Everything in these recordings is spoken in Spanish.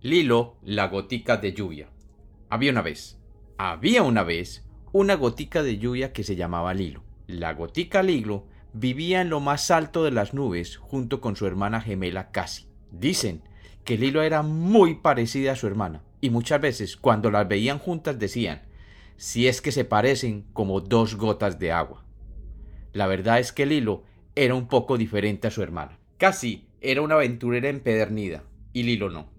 Lilo, la gotica de lluvia. Había una vez, había una vez, una gotica de lluvia que se llamaba Lilo. La gotica Lilo vivía en lo más alto de las nubes junto con su hermana gemela Cassie. Dicen que Lilo era muy parecida a su hermana, y muchas veces cuando las veían juntas decían, si es que se parecen como dos gotas de agua. La verdad es que Lilo era un poco diferente a su hermana. Cassie era una aventurera empedernida, y Lilo no.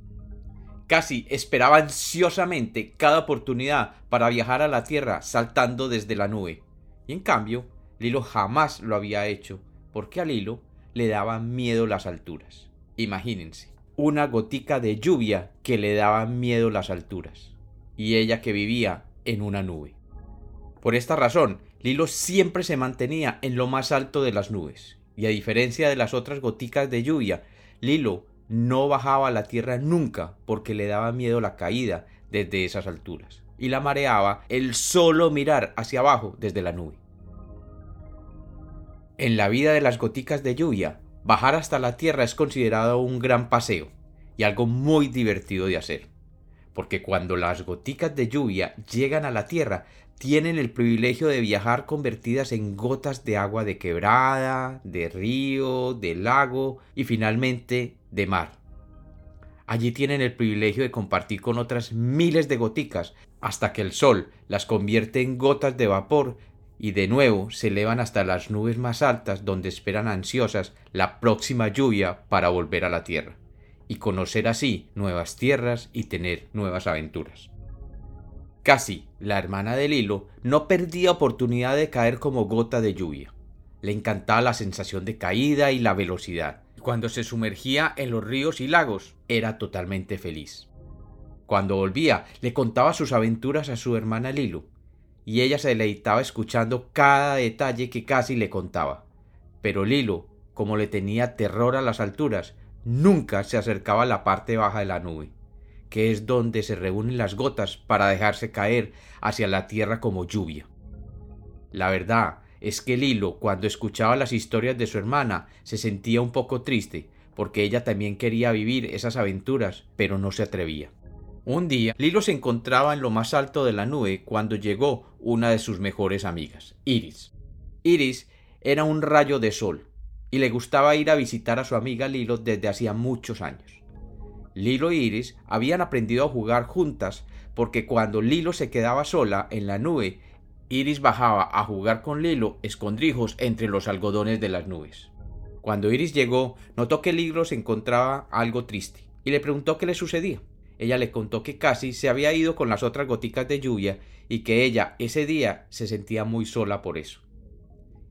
Casi esperaba ansiosamente cada oportunidad para viajar a la Tierra saltando desde la nube. Y en cambio, Lilo jamás lo había hecho, porque a Lilo le daban miedo las alturas. Imagínense, una gotica de lluvia que le daban miedo las alturas. Y ella que vivía en una nube. Por esta razón, Lilo siempre se mantenía en lo más alto de las nubes. Y a diferencia de las otras goticas de lluvia, Lilo no bajaba a la tierra nunca porque le daba miedo la caída desde esas alturas y la mareaba el solo mirar hacia abajo desde la nube. En la vida de las goticas de lluvia, bajar hasta la tierra es considerado un gran paseo y algo muy divertido de hacer, porque cuando las goticas de lluvia llegan a la tierra, tienen el privilegio de viajar convertidas en gotas de agua de quebrada, de río, de lago y finalmente de mar. Allí tienen el privilegio de compartir con otras miles de goticas hasta que el sol las convierte en gotas de vapor y de nuevo se elevan hasta las nubes más altas donde esperan ansiosas la próxima lluvia para volver a la tierra y conocer así nuevas tierras y tener nuevas aventuras. Casi la hermana de Lilo no perdía oportunidad de caer como gota de lluvia. Le encantaba la sensación de caída y la velocidad, cuando se sumergía en los ríos y lagos, era totalmente feliz. Cuando volvía, le contaba sus aventuras a su hermana Lilo, y ella se deleitaba escuchando cada detalle que casi le contaba. Pero Lilo, como le tenía terror a las alturas, nunca se acercaba a la parte baja de la nube, que es donde se reúnen las gotas para dejarse caer hacia la tierra como lluvia. La verdad es que Lilo, cuando escuchaba las historias de su hermana, se sentía un poco triste, porque ella también quería vivir esas aventuras, pero no se atrevía. Un día, Lilo se encontraba en lo más alto de la nube cuando llegó una de sus mejores amigas, Iris. Iris era un rayo de sol, y le gustaba ir a visitar a su amiga Lilo desde hacía muchos años. Lilo y Iris habían aprendido a jugar juntas porque cuando Lilo se quedaba sola en la nube, Iris bajaba a jugar con Lilo escondrijos entre los algodones de las nubes. Cuando Iris llegó, notó que Lilo se encontraba algo triste y le preguntó qué le sucedía. Ella le contó que casi se había ido con las otras goticas de lluvia y que ella ese día se sentía muy sola por eso.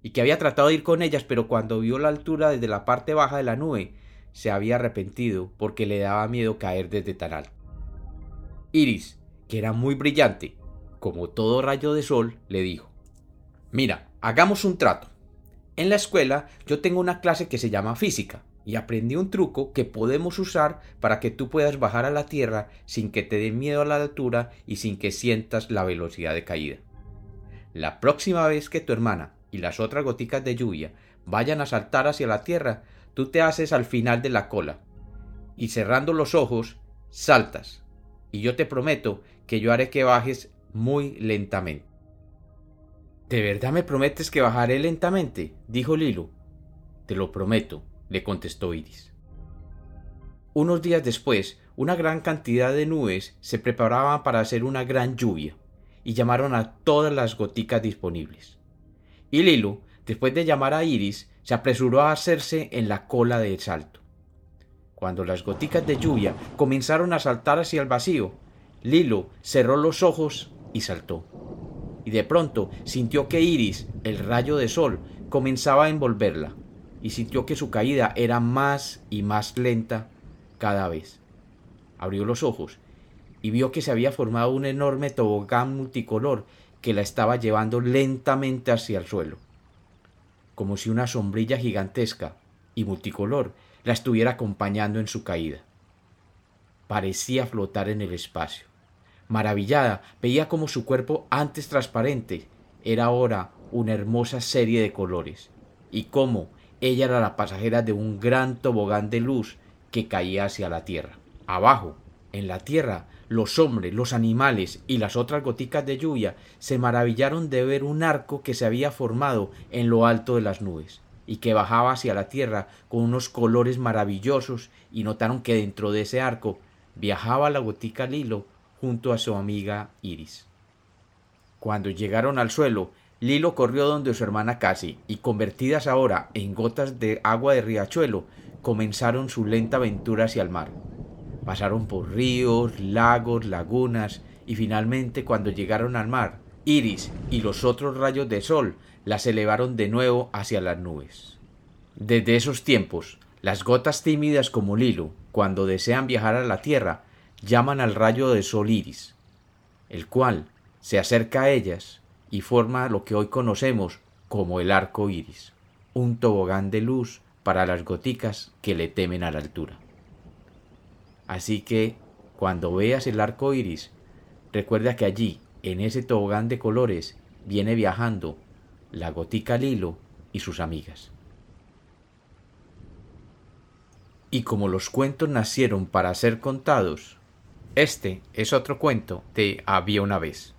Y que había tratado de ir con ellas, pero cuando vio la altura desde la parte baja de la nube, se había arrepentido porque le daba miedo caer desde tan alto. Iris, que era muy brillante, como todo rayo de sol, le dijo Mira, hagamos un trato. En la escuela yo tengo una clase que se llama física y aprendí un truco que podemos usar para que tú puedas bajar a la tierra sin que te dé miedo a la altura y sin que sientas la velocidad de caída. La próxima vez que tu hermana y las otras goticas de lluvia vayan a saltar hacia la tierra, tú te haces al final de la cola y cerrando los ojos saltas. Y yo te prometo que yo haré que bajes muy lentamente. ¿De verdad me prometes que bajaré lentamente? dijo Lilo. Te lo prometo, le contestó Iris. Unos días después, una gran cantidad de nubes se preparaban para hacer una gran lluvia, y llamaron a todas las goticas disponibles. Y Lilo, después de llamar a Iris, se apresuró a hacerse en la cola del salto. Cuando las goticas de lluvia comenzaron a saltar hacia el vacío, Lilo cerró los ojos y saltó. Y de pronto sintió que Iris, el rayo de sol, comenzaba a envolverla, y sintió que su caída era más y más lenta cada vez. Abrió los ojos y vio que se había formado un enorme tobogán multicolor que la estaba llevando lentamente hacia el suelo, como si una sombrilla gigantesca y multicolor la estuviera acompañando en su caída. Parecía flotar en el espacio. Maravillada, veía como su cuerpo, antes transparente, era ahora una hermosa serie de colores, y cómo ella era la pasajera de un gran tobogán de luz que caía hacia la tierra. Abajo, En la tierra, los hombres, los animales y las otras goticas de lluvia se maravillaron de ver un arco que se había formado en lo alto de las nubes y que bajaba hacia la tierra con unos colores maravillosos y notaron que dentro de ese arco viajaba la gotica Lilo junto a su amiga Iris. Cuando llegaron al suelo, Lilo corrió donde su hermana Casi y convertidas ahora en gotas de agua de riachuelo, comenzaron su lenta aventura hacia el mar. Pasaron por ríos, lagos, lagunas y finalmente cuando llegaron al mar, Iris y los otros rayos de sol las elevaron de nuevo hacia las nubes. Desde esos tiempos, las gotas tímidas como Lilo, cuando desean viajar a la tierra, llaman al rayo de sol Iris, el cual se acerca a ellas y forma lo que hoy conocemos como el arco iris, un tobogán de luz para las goticas que le temen a la altura. Así que, cuando veas el arco iris, recuerda que allí, en ese tobogán de colores, viene viajando la gotica Lilo y sus amigas. Y como los cuentos nacieron para ser contados, este es otro cuento de Había una vez.